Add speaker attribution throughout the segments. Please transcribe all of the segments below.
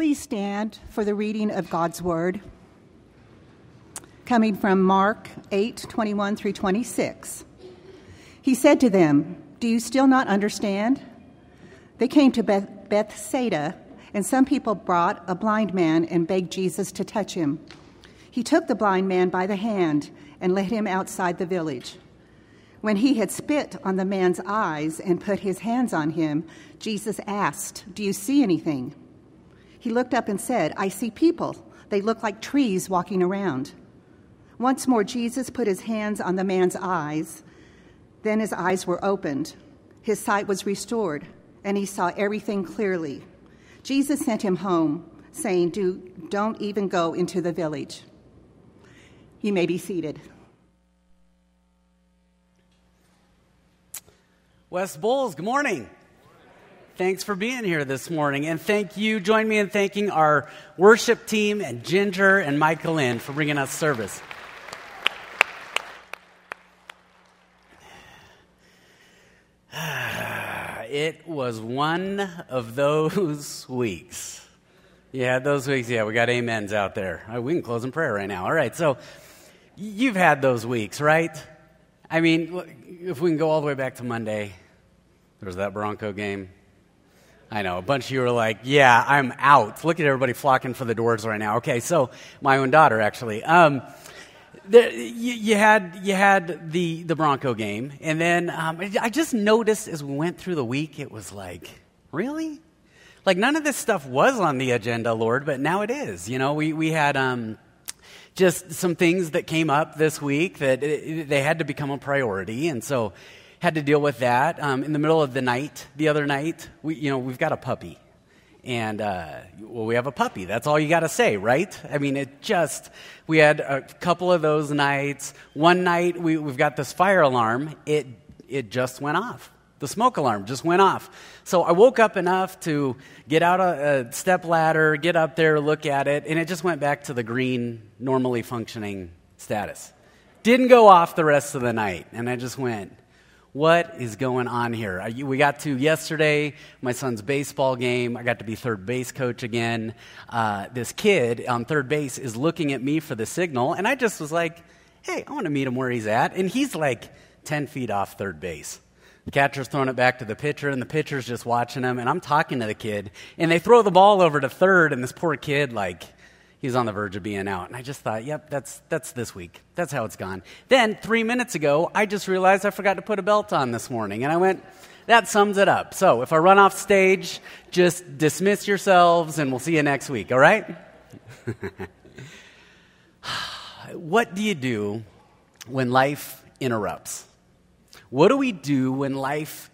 Speaker 1: Please stand for the reading of God's Word. Coming from Mark 8 21 through 26. He said to them, Do you still not understand? They came to Beth- Bethsaida, and some people brought a blind man and begged Jesus to touch him. He took the blind man by the hand and led him outside the village. When he had spit on the man's eyes and put his hands on him, Jesus asked, Do you see anything? He looked up and said, I see people. They look like trees walking around. Once more, Jesus put his hands on the man's eyes. Then his eyes were opened. His sight was restored, and he saw everything clearly. Jesus sent him home, saying, Do, Don't even go into the village. You may be seated.
Speaker 2: Wes Bowles, good morning. Thanks for being here this morning. And thank you. Join me in thanking our worship team and Ginger and Michael Lynn for bringing us service. It was one of those weeks. Yeah, those weeks. Yeah, we got amens out there. Right, we can close in prayer right now. All right. So you've had those weeks, right? I mean, if we can go all the way back to Monday, there was that Bronco game. I know, a bunch of you are like, yeah, I'm out. Look at everybody flocking for the doors right now. Okay, so my own daughter, actually. Um, you, you, had, you had the, the Bronco game, and then um, I just noticed as we went through the week, it was like, really? Like, none of this stuff was on the agenda, Lord, but now it is. You know, we, we had. Um, just some things that came up this week that it, they had to become a priority, and so had to deal with that. Um, in the middle of the night, the other night, we, you know, we've got a puppy, and uh, well, we have a puppy. That's all you got to say, right? I mean, it just we had a couple of those nights. One night, we, we've got this fire alarm. It it just went off. The smoke alarm just went off. So I woke up enough to get out a, a step ladder, get up there, look at it, and it just went back to the green, normally functioning status. Didn't go off the rest of the night. And I just went, what is going on here? We got to yesterday, my son's baseball game. I got to be third base coach again. Uh, this kid on third base is looking at me for the signal, and I just was like, hey, I want to meet him where he's at. And he's like 10 feet off third base. The catcher's throwing it back to the pitcher, and the pitcher's just watching him, and I'm talking to the kid, and they throw the ball over to third, and this poor kid, like, he's on the verge of being out. And I just thought, yep, that's, that's this week. That's how it's gone. Then, three minutes ago, I just realized I forgot to put a belt on this morning, and I went, that sums it up. So, if I run off stage, just dismiss yourselves, and we'll see you next week, all right? what do you do when life interrupts? What do we do when life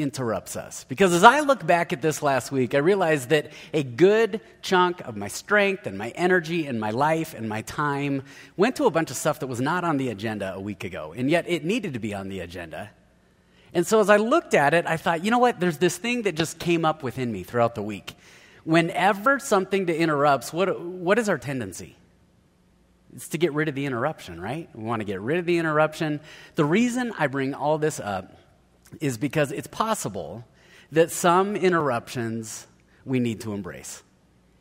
Speaker 2: interrupts us? Because as I look back at this last week, I realized that a good chunk of my strength and my energy and my life and my time went to a bunch of stuff that was not on the agenda a week ago, and yet it needed to be on the agenda. And so as I looked at it, I thought, you know what? There's this thing that just came up within me throughout the week. Whenever something to interrupts, what, what is our tendency? It's to get rid of the interruption, right? We want to get rid of the interruption. The reason I bring all this up is because it's possible that some interruptions we need to embrace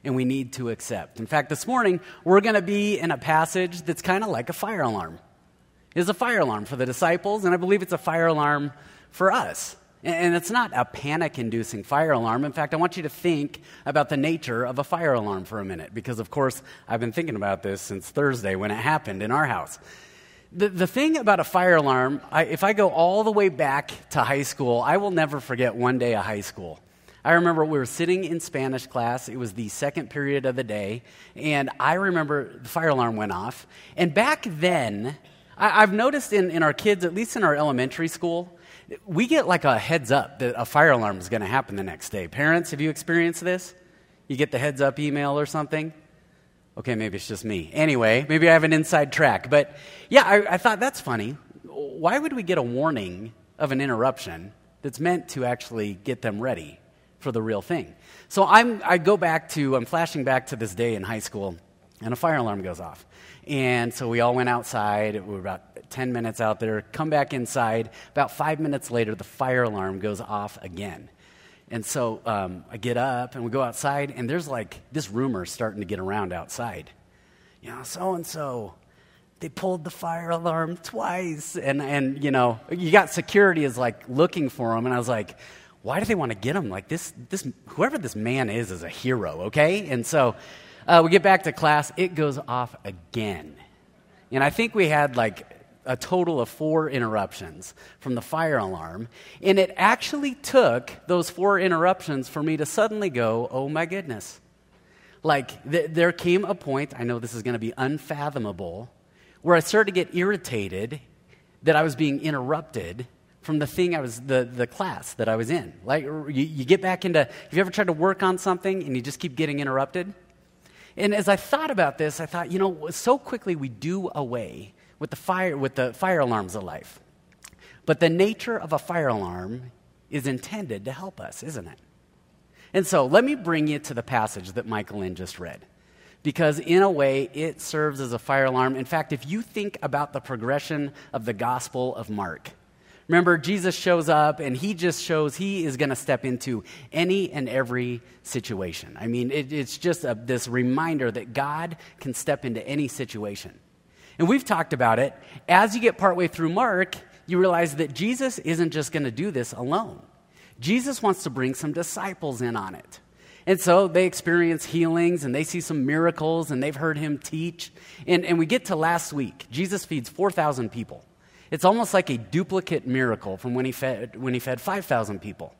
Speaker 2: and we need to accept. In fact, this morning we're going to be in a passage that's kind of like a fire alarm. It's a fire alarm for the disciples, and I believe it's a fire alarm for us. And it's not a panic inducing fire alarm. In fact, I want you to think about the nature of a fire alarm for a minute, because of course, I've been thinking about this since Thursday when it happened in our house. The, the thing about a fire alarm, I, if I go all the way back to high school, I will never forget one day of high school. I remember we were sitting in Spanish class. It was the second period of the day. And I remember the fire alarm went off. And back then, I, I've noticed in, in our kids, at least in our elementary school, we get like a heads up that a fire alarm is going to happen the next day. Parents, have you experienced this? You get the heads up email or something? Okay, maybe it's just me. Anyway, maybe I have an inside track. But yeah, I, I thought that's funny. Why would we get a warning of an interruption that's meant to actually get them ready for the real thing? So I'm, I go back to, I'm flashing back to this day in high school, and a fire alarm goes off. And so we all went outside. We were about 10 minutes out there, come back inside. About five minutes later, the fire alarm goes off again. And so um, I get up and we go outside, and there's like this rumor starting to get around outside. You know, so and so, they pulled the fire alarm twice. And, and, you know, you got security is like looking for them. And I was like, why do they want to get him? Like, this, this, whoever this man is, is a hero, okay? And so uh, we get back to class, it goes off again. And I think we had like a total of four interruptions from the fire alarm. And it actually took those four interruptions for me to suddenly go, oh my goodness. Like, th- there came a point, I know this is going to be unfathomable, where I started to get irritated that I was being interrupted from the thing I was, the, the class that I was in. Like, you, you get back into, have you ever tried to work on something and you just keep getting interrupted? And as I thought about this, I thought, you know, so quickly we do away with the fire, with the fire alarms of life. But the nature of a fire alarm is intended to help us, isn't it? And so let me bring you to the passage that Michael Lynn just read. Because in a way, it serves as a fire alarm. In fact, if you think about the progression of the Gospel of Mark, remember, Jesus shows up and he just shows he is going to step into any and every situation. I mean, it, it's just a, this reminder that God can step into any situation. And we've talked about it. As you get partway through Mark, you realize that Jesus isn't just going to do this alone. Jesus wants to bring some disciples in on it. And so they experience healings and they see some miracles and they've heard him teach. And, and we get to last week. Jesus feeds 4,000 people. It's almost like a duplicate miracle from when he fed, when he fed 5,000 people.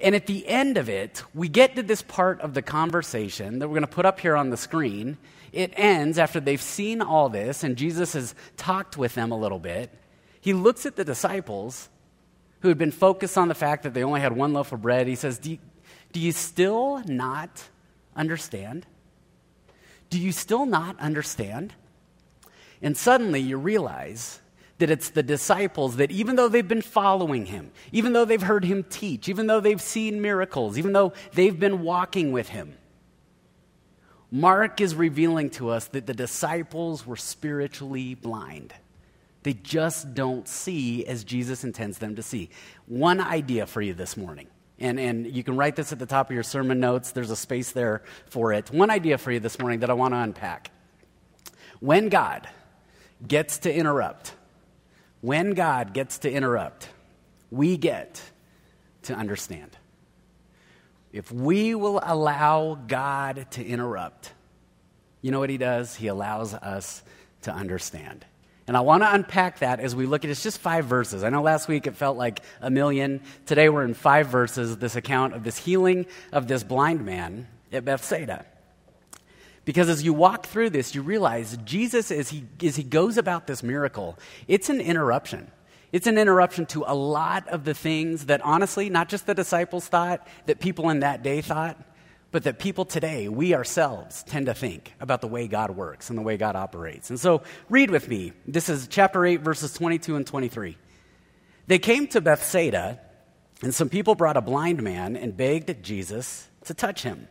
Speaker 2: And at the end of it, we get to this part of the conversation that we're going to put up here on the screen. It ends after they've seen all this and Jesus has talked with them a little bit. He looks at the disciples who had been focused on the fact that they only had one loaf of bread. He says, Do you, do you still not understand? Do you still not understand? And suddenly you realize that it's the disciples that, even though they've been following him, even though they've heard him teach, even though they've seen miracles, even though they've been walking with him, Mark is revealing to us that the disciples were spiritually blind. They just don't see as Jesus intends them to see. One idea for you this morning, and, and you can write this at the top of your sermon notes, there's a space there for it. One idea for you this morning that I want to unpack. When God gets to interrupt, when God gets to interrupt, we get to understand. If we will allow God to interrupt, you know what He does? He allows us to understand. And I want to unpack that as we look at it's just five verses. I know last week it felt like a million. Today we're in five verses, this account of this healing of this blind man at Bethsaida. Because as you walk through this, you realize Jesus, as he, as he goes about this miracle, it's an interruption. It's an interruption to a lot of the things that honestly, not just the disciples thought, that people in that day thought, but that people today, we ourselves, tend to think about the way God works and the way God operates. And so, read with me. This is chapter 8, verses 22 and 23. They came to Bethsaida, and some people brought a blind man and begged Jesus to touch him.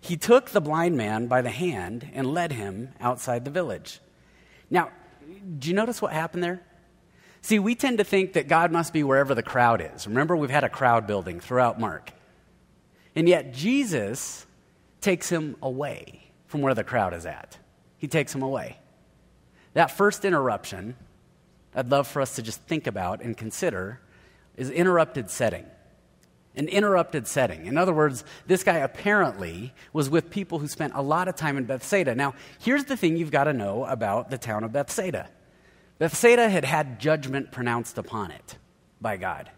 Speaker 2: He took the blind man by the hand and led him outside the village. Now, do you notice what happened there? See, we tend to think that God must be wherever the crowd is. Remember, we've had a crowd building throughout Mark. And yet, Jesus takes him away from where the crowd is at. He takes him away. That first interruption, I'd love for us to just think about and consider, is interrupted setting. An interrupted setting. In other words, this guy apparently was with people who spent a lot of time in Bethsaida. Now, here's the thing you've got to know about the town of Bethsaida Bethsaida had had judgment pronounced upon it by God.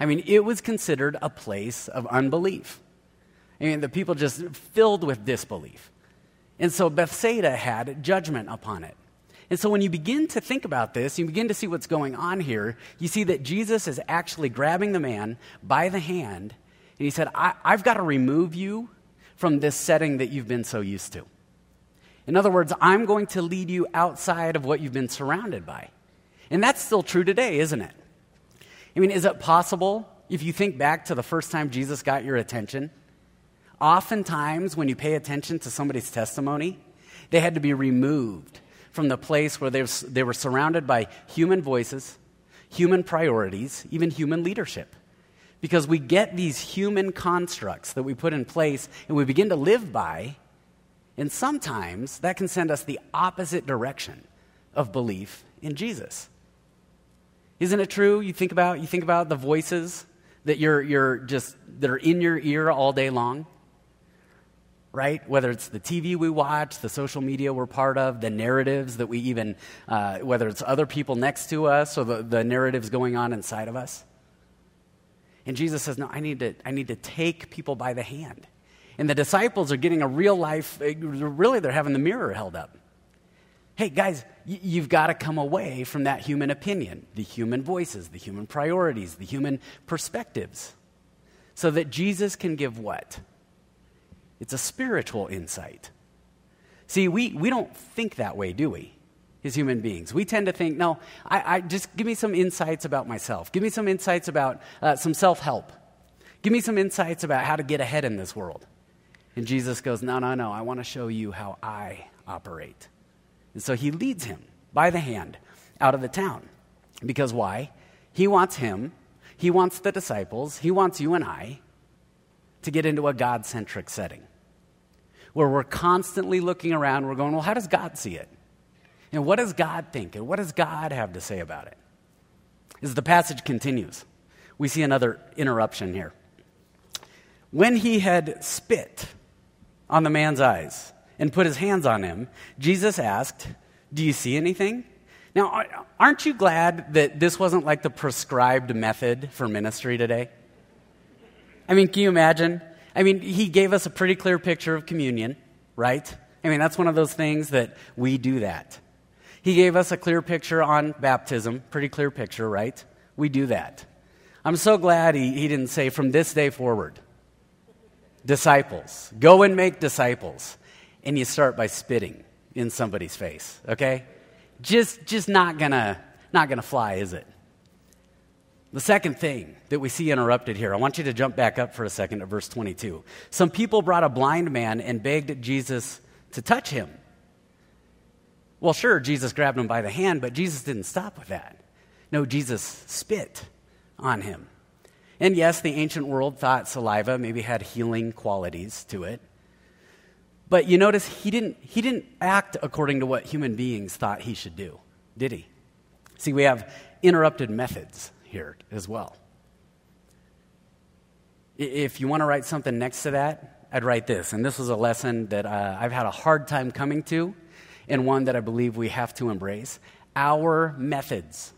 Speaker 2: I mean, it was considered a place of unbelief. I mean, the people just filled with disbelief. And so Bethsaida had judgment upon it. And so when you begin to think about this, you begin to see what's going on here, you see that Jesus is actually grabbing the man by the hand, and he said, I, have got to remove you from this setting that you've been so used to. In other words, I'm going to lead you outside of what you've been surrounded by. And that's still true today, isn't it? I mean, is it possible, if you think back to the first time Jesus got your attention, Oftentimes, when you pay attention to somebody's testimony, they had to be removed from the place where they, they were surrounded by human voices, human priorities, even human leadership. because we get these human constructs that we put in place and we begin to live by, and sometimes that can send us the opposite direction of belief in Jesus. Isn't it true? You think about, you think about the voices that you're, you're just, that are in your ear all day long, right? Whether it's the TV we watch, the social media we're part of, the narratives that we even, uh, whether it's other people next to us or the, the narratives going on inside of us. And Jesus says, No, I need to, I need to take people by the hand. And the disciples are getting a real life, really, they're having the mirror held up. Hey, guys, you've got to come away from that human opinion, the human voices, the human priorities, the human perspectives, so that Jesus can give what? It's a spiritual insight. See, we, we don't think that way, do we? as human beings. We tend to think, no, I, I just give me some insights about myself. Give me some insights about uh, some self help. Give me some insights about how to get ahead in this world. And Jesus goes, no, no, no, I want to show you how I operate. And so he leads him by the hand out of the town. Because why? He wants him, he wants the disciples, he wants you and I to get into a God centric setting where we're constantly looking around, we're going, well, how does God see it? And what does God think? And what does God have to say about it? As the passage continues, we see another interruption here. When he had spit on the man's eyes and put his hands on him, Jesus asked, Do you see anything? Now, aren't you glad that this wasn't like the prescribed method for ministry today? I mean, can you imagine? I mean, he gave us a pretty clear picture of communion, right? I mean, that's one of those things that we do that. He gave us a clear picture on baptism, pretty clear picture, right? We do that. I'm so glad he, he didn't say from this day forward, disciples, go and make disciples. And you start by spitting in somebody's face, okay? Just, just not gonna, not gonna fly, is it? The second thing that we see interrupted here, I want you to jump back up for a second to verse 22. Some people brought a blind man and begged Jesus to touch him. Well, sure, Jesus grabbed him by the hand, but Jesus didn't stop with that. No, Jesus spit on him. And yes, the ancient world thought saliva maybe had healing qualities to it. But you notice he didn't, he didn't act according to what human beings thought he should do, did he? See, we have interrupted methods here as well. If you want to write something next to that, I'd write this. And this was a lesson that uh, I've had a hard time coming to and one that I believe we have to embrace our methods.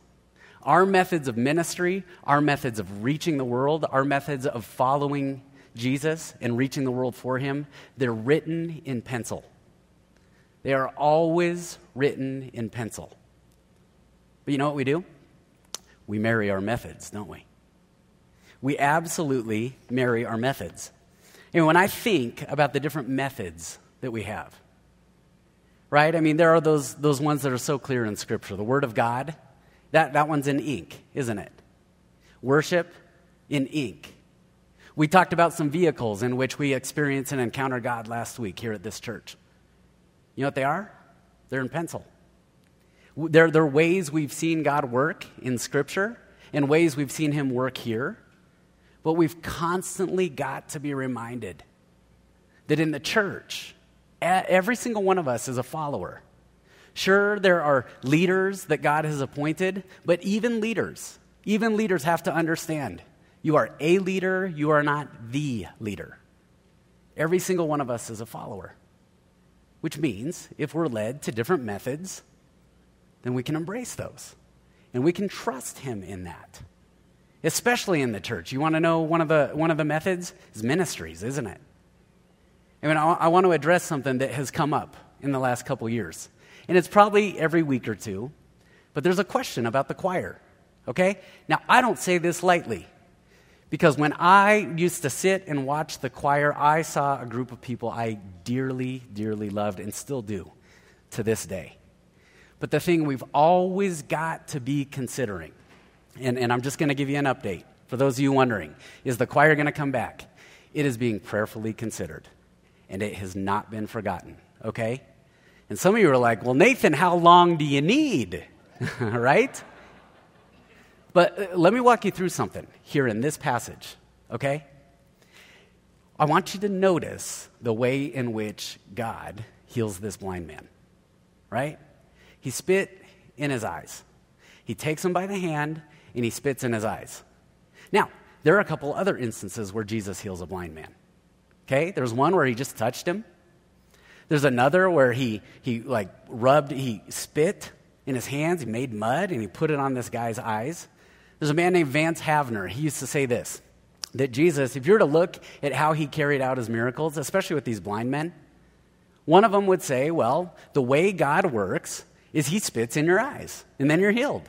Speaker 2: Our methods of ministry, our methods of reaching the world, our methods of following Jesus and reaching the world for Him, they're written in pencil. They are always written in pencil. But you know what we do? We marry our methods, don't we? We absolutely marry our methods. And when I think about the different methods that we have, right? I mean, there are those, those ones that are so clear in Scripture. The Word of God, that, that one's in ink, isn't it? Worship in ink. We talked about some vehicles in which we experience and encounter God last week here at this church. You know what they are? They're in pencil. They're, they're ways we've seen God work in Scripture and ways we've seen Him work here. But we've constantly got to be reminded that in the church, Every single one of us is a follower. Sure, there are leaders that God has appointed, but even leaders, even leaders have to understand you are a leader, you are not the leader. Every single one of us is a follower, which means if we're led to different methods, then we can embrace those and we can trust Him in that. Especially in the church. You want to know one of the, one of the methods? Is ministries, isn't it? I mean, I, I want to address something that has come up in the last couple years. And it's probably every week or two, but there's a question about the choir, okay? Now, I don't say this lightly because when I used to sit and watch the choir, I saw a group of people I dearly, dearly loved and still do to this day. But the thing we've always got to be considering, and, and I'm just going to give you an update for those of you wondering, is the choir going to come back? It is being prayerfully considered and it has not been forgotten, okay? And some of you are like, well, Nathan, how long do you need? right? But uh, let me walk you through something here in this passage, okay? I want you to notice the way in which God heals this blind man, right? He spit in his eyes. He takes him by the hand and he spits in his eyes. Now, there are a couple other instances where Jesus heals a blind man. Okay? There's one where he just touched him. There's another where he, he like rubbed, he spit in his hands, he made mud, and he put it on this guy's eyes. There's a man named Vance Havner. He used to say this that Jesus, if you were to look at how he carried out his miracles, especially with these blind men, one of them would say, Well, the way God works is he spits in your eyes, and then you're healed.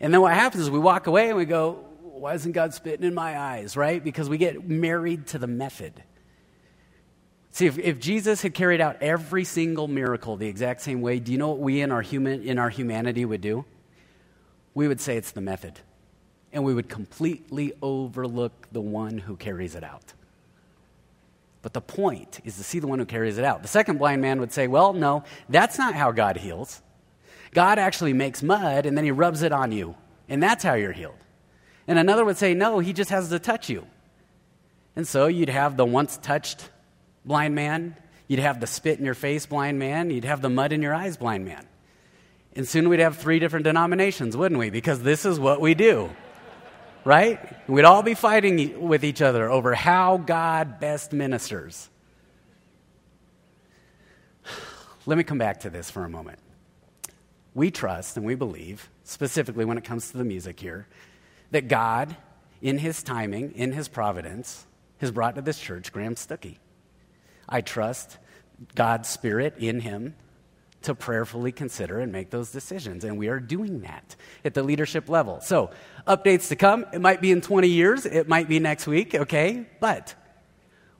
Speaker 2: And then what happens is we walk away and we go, Why isn't God spitting in my eyes, right? Because we get married to the method. See, if, if Jesus had carried out every single miracle the exact same way, do you know what we in our, human, in our humanity would do? We would say it's the method. And we would completely overlook the one who carries it out. But the point is to see the one who carries it out. The second blind man would say, Well, no, that's not how God heals. God actually makes mud and then he rubs it on you, and that's how you're healed. And another would say, No, he just has to touch you. And so you'd have the once touched blind man, you'd have the spit in your face blind man, you'd have the mud in your eyes blind man. And soon we'd have three different denominations, wouldn't we? Because this is what we do. Right? We'd all be fighting with each other over how God best ministers. Let me come back to this for a moment. We trust and we believe, specifically when it comes to the music here, that God, in His timing, in His providence, has brought to this church Graham Stuckey. I trust God's Spirit in him to prayerfully consider and make those decisions. And we are doing that at the leadership level. So, updates to come. It might be in 20 years, it might be next week, okay? But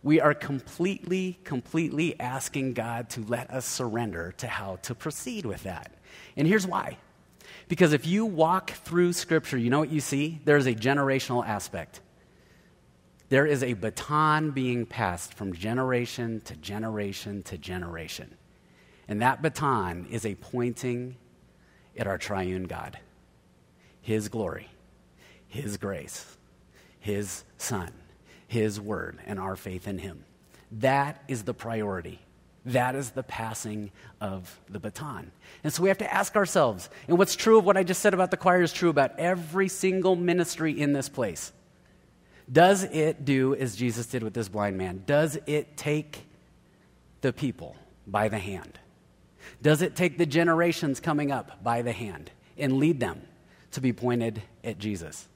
Speaker 2: we are completely, completely asking God to let us surrender to how to proceed with that. And here's why. Because if you walk through Scripture, you know what you see? There's a generational aspect. There is a baton being passed from generation to generation to generation. And that baton is a pointing at our triune God, His glory, His grace, His Son, His Word, and our faith in Him. That is the priority. That is the passing of the baton. And so we have to ask ourselves, and what's true of what I just said about the choir is true about every single ministry in this place. Does it do as Jesus did with this blind man? Does it take the people by the hand? Does it take the generations coming up by the hand and lead them to be pointed at Jesus?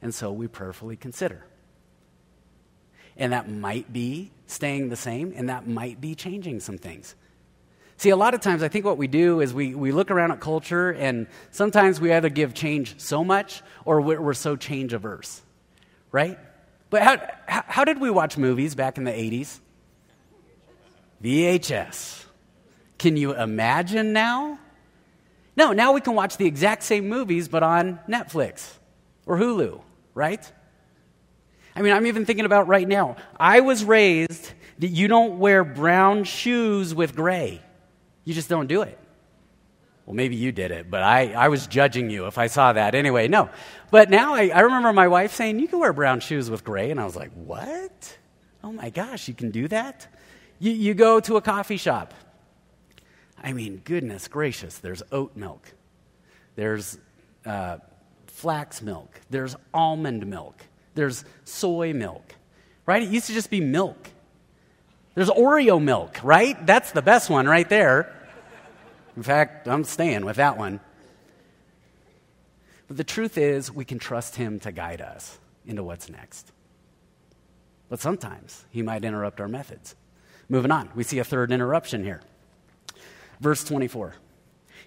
Speaker 2: And so we prayerfully consider. And that might be staying the same, and that might be changing some things. See, a lot of times I think what we do is we, we look around at culture, and sometimes we either give change so much or we're, so change averse right? But how, how, how did we watch movies back in the 80s? VHS. Can you imagine now? No, now we can watch the exact same movies, but on Netflix or Hulu, right? I mean, I'm even thinking about right now. I was raised that you don't wear brown shoes with gray, you just don't do it. Well, maybe you did it, but I, I was judging you if I saw that. Anyway, no. But now I, I remember my wife saying, You can wear brown shoes with gray. And I was like, What? Oh my gosh, you can do that? You, you go to a coffee shop. I mean, goodness gracious, there's oat milk, there's uh, flax milk, there's almond milk, there's soy milk, right? It used to just be milk. There's Oreo milk, right? That's the best one right there. In fact, I'm staying with that one. But the truth is, we can trust Him to guide us into what's next. But sometimes He might interrupt our methods. Moving on, we see a third interruption here. Verse 24.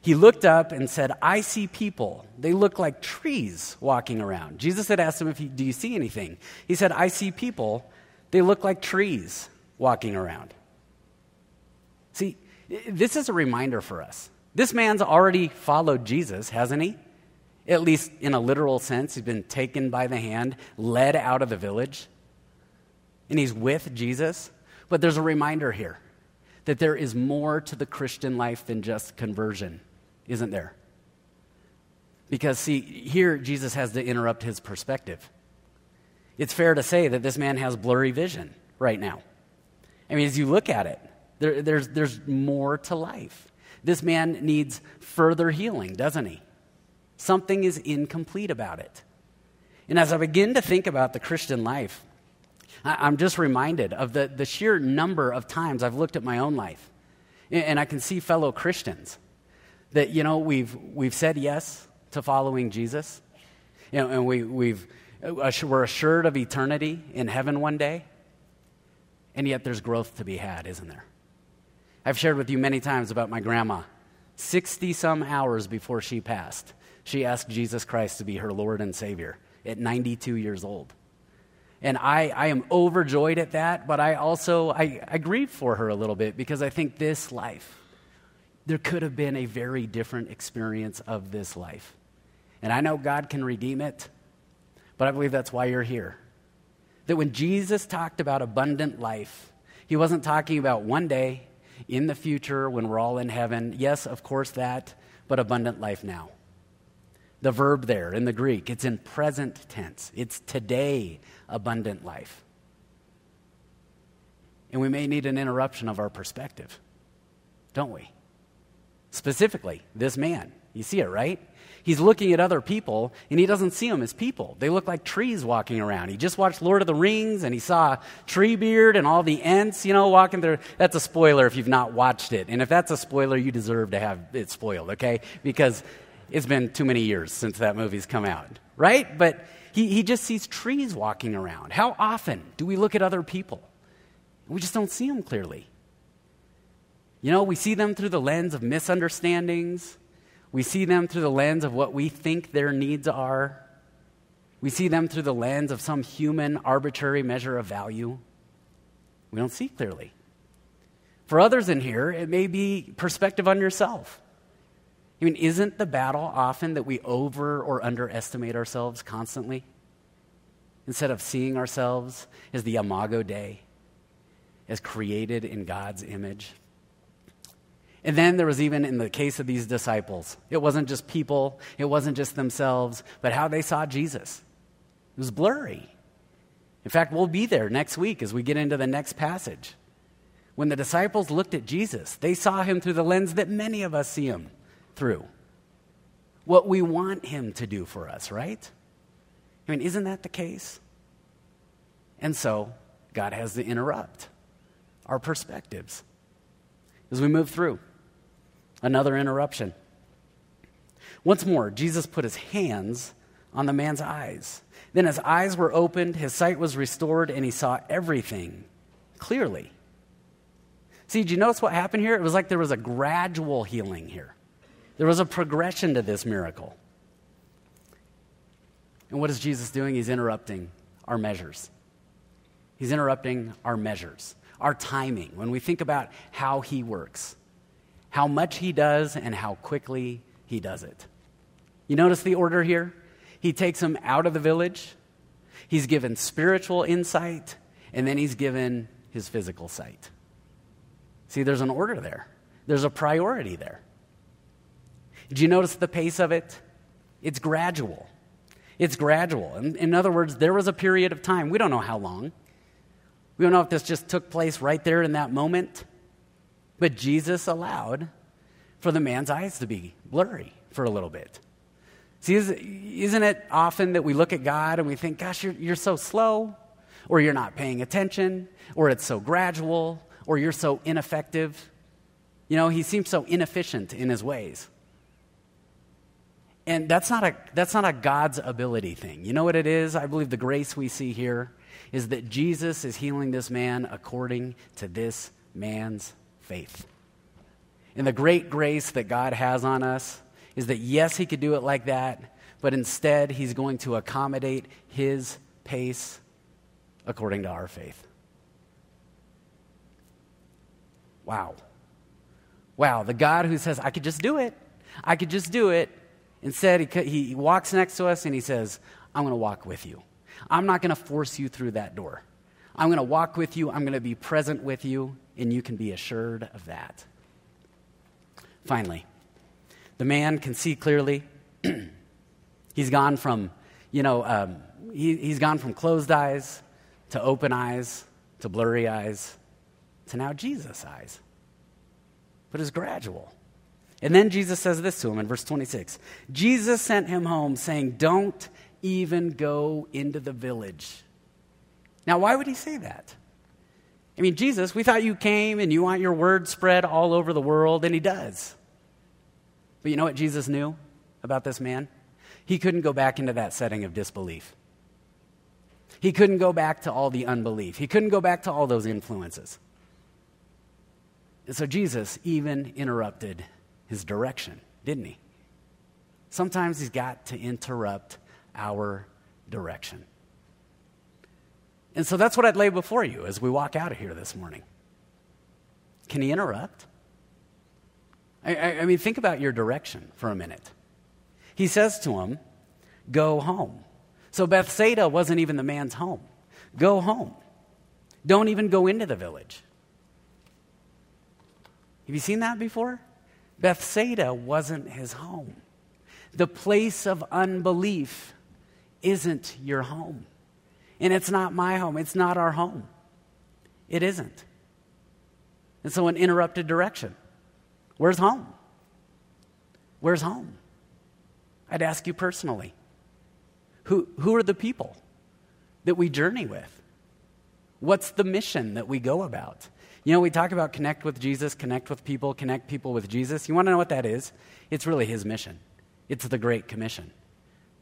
Speaker 2: He looked up and said, I see people. They look like trees walking around. Jesus had asked him, if he, Do you see anything? He said, I see people. They look like trees walking around. See, this is a reminder for us. This man's already followed Jesus, hasn't he? At least in a literal sense, he's been taken by the hand, led out of the village, and he's with Jesus. But there's a reminder here that there is more to the Christian life than just conversion, isn't there? Because, see, here Jesus has to interrupt his perspective. It's fair to say that this man has blurry vision right now. I mean, as you look at it, there, there's, there's more to life. This man needs further healing, doesn't he? Something is incomplete about it. And as I begin to think about the Christian life, I'm just reminded of the, the sheer number of times I've looked at my own life. And I can see fellow Christians that, you know, we've, we've said yes to following Jesus. You know, and we, we've, uh, we're assured of eternity in heaven one day. And yet there's growth to be had, isn't there? I've shared with you many times about my grandma. 60 some hours before she passed, she asked Jesus Christ to be her Lord and Savior at 92 years old. And I, I am overjoyed at that, but I also I, I grieve for her a little bit because I think this life, there could have been a very different experience of this life. And I know God can redeem it, but I believe that's why you're here. That when Jesus talked about abundant life, he wasn't talking about one day in the future when we're all in heaven. Yes, of course, that, but abundant life now. The verb there in the Greek, it's in present tense. It's today abundant life. And we may need an interruption of our perspective, don't we? Specifically, this man. You see it, right? He's looking at other people and he doesn't see them as people. They look like trees walking around. He just watched Lord of the Rings and he saw Treebeard and all the Ents, you know, walking there. That's a spoiler if you've not watched it. And if that's a spoiler, you deserve to have it spoiled, okay? Because it's been too many years since that movie's come out, right? But he, he just sees trees walking around. How often do we look at other people? We just don't see them clearly. You know, we see them through the lens of misunderstandings we see them through the lens of what we think their needs are. We see them through the lens of some human arbitrary measure of value. We don't see clearly. For others in here, it may be perspective on yourself. I mean, isn't the battle often that we over or underestimate ourselves constantly? Instead of seeing ourselves as the imago Dei, as created in God's image. And then there was even in the case of these disciples, it wasn't just people, it wasn't just themselves, but how they saw Jesus. It was blurry. In fact, we'll be there next week as we get into the next passage. When the disciples looked at Jesus, they saw him through the lens that many of us see him through. What we want him to do for us, right? I mean, isn't that the case? And so, God has to interrupt our perspectives as we move through. Another interruption. Once more, Jesus put his hands on the man's eyes. Then his eyes were opened, his sight was restored, and he saw everything clearly. See, did you notice what happened here? It was like there was a gradual healing here, there was a progression to this miracle. And what is Jesus doing? He's interrupting our measures. He's interrupting our measures, our timing, when we think about how he works how much he does and how quickly he does it. You notice the order here? He takes him out of the village, he's given spiritual insight, and then he's given his physical sight. See, there's an order there, there's a priority there. Did you notice the pace of it? It's gradual. It's gradual. In, in other words, there was a period of time, we don't know how long. We don't know if this just took place right there in that moment. But Jesus allowed for the man's eyes to be blurry for a little bit. See, isn't it often that we look at God and we think, gosh, you're, you're so slow, or you're not paying attention, or it's so gradual, or you're so ineffective? You know, he seems so inefficient in his ways. And that's not, a, that's not a God's ability thing. You know what it is? I believe the grace we see here is that Jesus is healing this man according to this man's faith. And the great grace that God has on us is that, yes, He could do it like that, but instead, He's going to accommodate His pace according to our faith. Wow. Wow, the God who says, I could just do it. I could just do it. Instead, he, he walks next to us and he says, I'm going to walk with you. I'm not going to force you through that door. I'm going to walk with you. I'm going to be present with you and you can be assured of that. Finally, the man can see clearly, He's gone from, you know, um, he, he's gone from closed eyes to open eyes to blurry eyes to now Jesus' eyes. But it's gradual. And then Jesus says this to him in verse 26 Jesus sent him home, saying, Don't even go into the village. Now, why would he say that? I mean, Jesus, we thought you came and you want your word spread all over the world, and he does. But you know what Jesus knew about this man? He couldn't go back into that setting of disbelief. He couldn't go back to all the unbelief. He couldn't go back to all those influences. And so Jesus even interrupted his direction, didn't he? Sometimes he's got to interrupt our direction. And so that's what I'd lay before you as we walk out of here this morning. Can he interrupt? I, I, I mean, think about your direction for a minute. He says to him, Go home. So Bethsaida wasn't even the man's home. Go home. Don't even go into the village. Have you seen that before? Bethsaida wasn't his home. The place of unbelief isn't your home. And it's not my home. It's not our home. It isn't. And so, an interrupted direction. Where's home? Where's home? I'd ask you personally who, who are the people that we journey with? What's the mission that we go about? You know, we talk about connect with Jesus, connect with people, connect people with Jesus. You want to know what that is? It's really his mission, it's the Great Commission.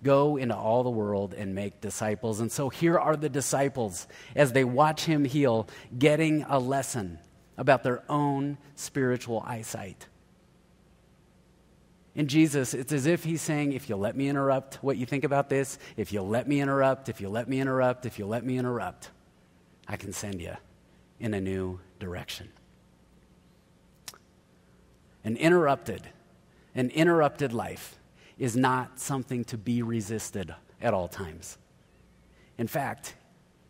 Speaker 2: Go into all the world and make disciples. And so here are the disciples as they watch him heal, getting a lesson about their own spiritual eyesight. And Jesus, it's as if he's saying, if you'll let me interrupt what you think about this, if you'll let me interrupt, if you'll let me interrupt, if you'll let me interrupt, I can send you in a new direction. An interrupted, an interrupted life is not something to be resisted at all times. In fact,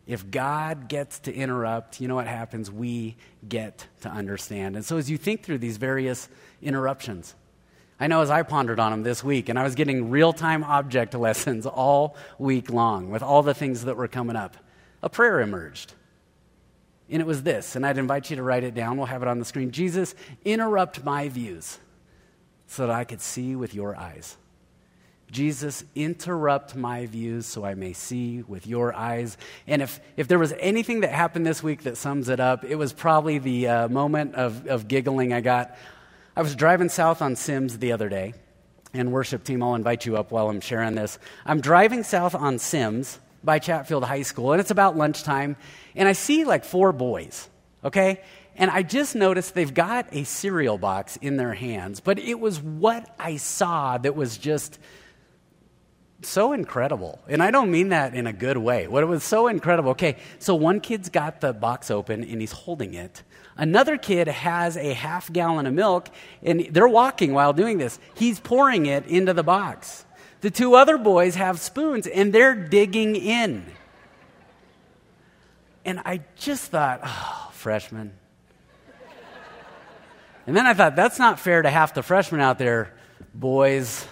Speaker 2: if God gets to interrupt, you know what happens? We get to understand. And so as you think through these various interruptions, I know as I pondered on them this week, and I was getting real time object lessons all week long with all the things that were coming up, a prayer emerged. And it was this, and I'd invite you to write it down. We'll have it on the screen. Jesus, interrupt my views so that I could see with your eyes. Jesus, interrupt my views so I may see with your eyes. And if, if there was anything that happened this week that sums it up, it was probably the uh, moment of, of giggling I got. I was driving south on Simms the other day, and worship team, I'll invite you up while I'm sharing this. I'm driving south on Simms by Chatfield High School, and it's about lunchtime, and I see like four boys, okay? And I just noticed they've got a cereal box in their hands, but it was what I saw that was just so incredible. And I don't mean that in a good way. What it was so incredible. Okay, so one kid's got the box open and he's holding it. Another kid has a half gallon of milk and they're walking while doing this. He's pouring it into the box. The two other boys have spoons and they're digging in. And I just thought, oh, freshmen. And then I thought, that's not fair to half the freshmen out there, boys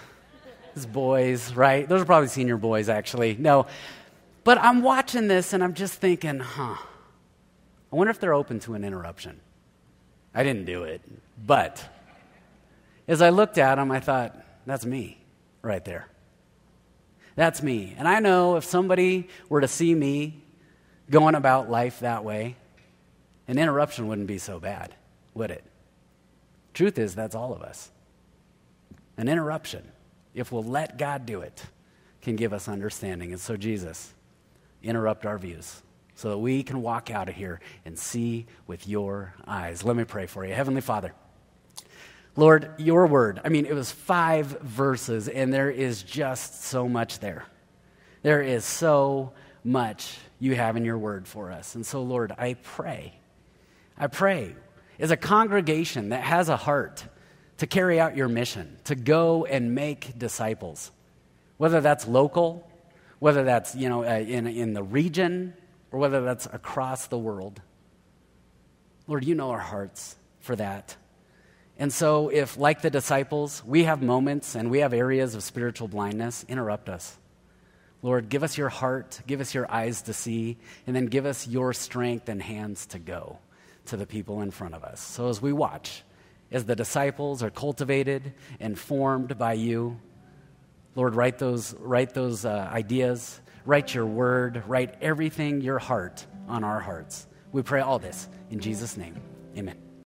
Speaker 2: boys, right? Those are probably senior boys, actually. No. But I'm watching this and I'm just thinking, huh, I wonder if they're open to an interruption. I didn't do it. But as I looked at them, I thought, that's me right there. That's me. And I know if somebody were to see me going about life that way, an interruption wouldn't be so bad, would it? Truth is, that's all of us. An interruption if we'll let God do it, can give us understanding. And so, Jesus, interrupt our views so that we can walk out of here and see with your eyes. Let me pray for you. Heavenly Father, Lord, your word, I mean, it was five verses, and there is just so much there. There is so much you have in your word for us. And so, Lord, I pray, I pray as a congregation that has a heart to carry out your mission, to go and make disciples, whether that's local, whether that's you know, uh, in, in the region, or whether that's across the world. Lord, you know our hearts for that. And so, if, like the disciples, we have moments and we have areas of spiritual blindness, interrupt us. Lord, give us your heart, give us your eyes to see, and then give us your strength and hands to go to the people in front of us. So, as we watch, as the disciples are cultivated and formed by you, Lord, write those, write those uh, ideas, write your word, write everything your heart on our hearts. We pray all this in Jesus' name. Amen.